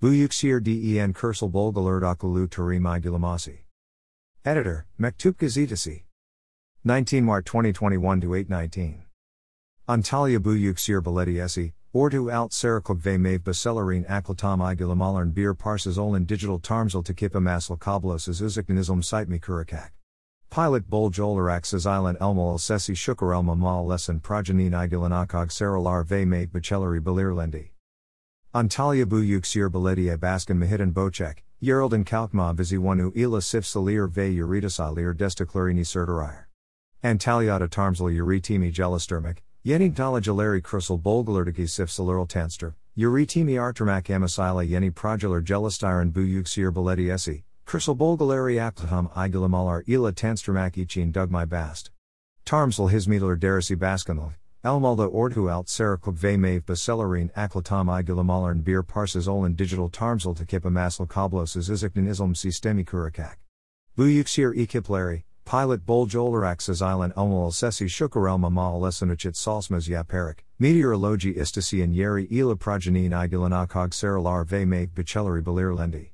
Buyuksir den Kursal Bolgalerd Akulu Turim Igilamasi. Editor, Mektup Gazetesi. 19 Mart 2021 to 819. Antalya Buyuksir Baleti Esi, Ordu alt Sarakuk ve Mave Basellerin Aklatam Igilamalarn Bir Parsas Olin Digital Tarmsal Takipa Kablosas Uziknizum Site Mikurakak. Pilot Bol Jolarak Island Elmal Sesi Shukar Elma Mal Lesson Projanin Igilanakog Saralar ve Mave Bachellery Balirlendi. Antalya bu yüksir belediye baskin mahidin boçek, yerelden kalkma viziwanu ila sif salir ve uridasalir desteklerini sertirir. Antalyada tarmsal uritimi gelistırmak, yeni dalajaleri krusal bolgalerdaki sif saliril tanster, uritimi artermak amasila yeni projeler gelistiren bu yüksir belediyesi, krusal bolgaleri aklahum igilamalar ila tanstermak için dugmay bast. Tarmsal hizmetler derisi baskinal, Almalda Ordhu alt Sarakuk ve Mave Basellerin Aklatam Igulamalern Bir Parsas Olin Digital Tarmsal Takipa Masal Kablosas Iziknan Islam Sistemi Kurakak. Buyuksir Ekipleri, Pilot Boljolarax Island Elmal Sesi Shukarelma Mal Lesanuchit Salsmas Yaparik, Meteorologi Istasian Yeri Ila Progenin Igulanakog Saralar ve Mave Bacheleri Balirlendi.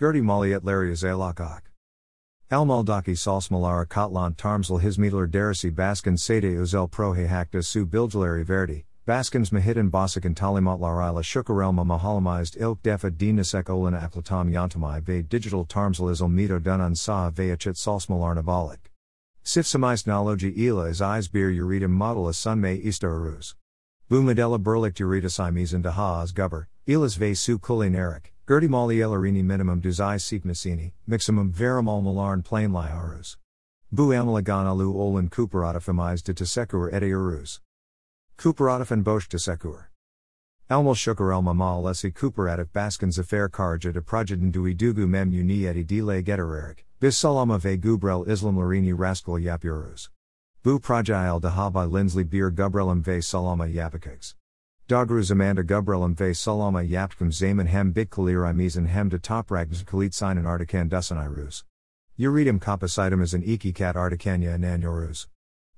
Gerti Maliet Larias Alakak. Almaldaki salsmalara kotlan tarmsal hizmetler derisi baskin sede uzel prohe hakta su bilgeleri verdi, baskins mahidin basikan talimatlarila shukarelma mahalamized ilk defa dinasek olan aklatam yantamai ve digital tarmsal isel mito dunan sa veachit salsmalarnavalik. Sifsamized nologi ila is isbir uritum model sunme ista aruz. Bu modella berlicht uritas imizan daha az guber, ilas ve su kulinarik. Gerti mali elarini minimum duzai siknasini, miximum verum almalarn plain liarus. Bu amalagan alu olin cooperatifamiz de tesekur ete urus. Cooperatifan bosch tesekur. Elmal shukar elma mal lesi cooperatif baskins affair karja de projeden dui dugu mem uni eti delay bis salama ve gubrel islam larini rascal yapurus. Bu projil de haba linsley beer gubrelum ve salama yapikiks. Dogruz Amanda Gubrelum ve Salama Yapkum Zaman Hem Bitkalir Imezan Hem de Topragns Kalit Sinan Artikan Dusanirus. Uritum Kapasitum is an Ikikat Artikanya Nanyorus.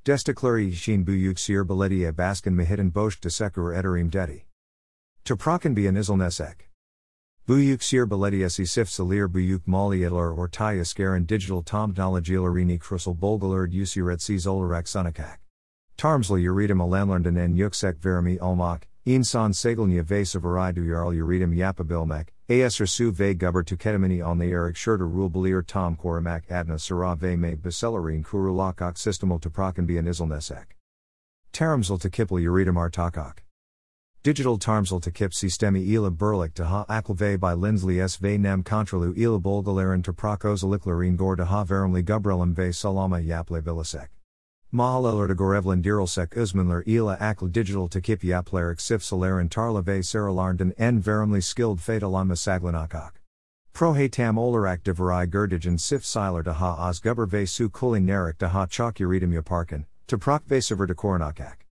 Destakluri Shin Buyuk Sir Beledia Baskin Mahidin de Sekur Ederim Dedi. Toprakan be an Izelnesek. Buyuk Sir Belediesi Sif Salir Buyuk Mali Idler or Taya Skaran Digital Tom Knowledge Krusel Bolgalerd Usiret Zolarak Sunakak. Tarmsla Uritum Alanlarnden en Yuksek Verimi Olmak, Insan Segelnya ve Savarai Duyarl Uritum Yapabilmek, Aser Su ve the Eric Schurter Rule Belir Tom Koramak Adna Sara ve Me Bacellarin Kurulakok Systemal Toprakan Bian Izelnesek. Taramsel Takipel Uritum Artakok. Digital Tarmsel Takip Sistemi Ila Berlik Daha Aklve by Lindsley S. Ve Nam Contralu Ila Bolgalarin Toprakos Aliklarin Gor Daha Verimli Gubrelum Ve Salama Yaple Vilisek. Mahaleler de Gorevlin Direlsek Uzmanler Ila Akl Digital Takip Yaplerik Sif Solarin Tarlave Saralarnden en Verimli Skilled Fatal Saglanakak. Prohe tam Olarak de Varai Gerdigen Sif Siler de Ha Az Guber Ve Su Kulin Narik de Ha Chok Uritum Yaparkan, to Prok Ve Sever de Koronakak.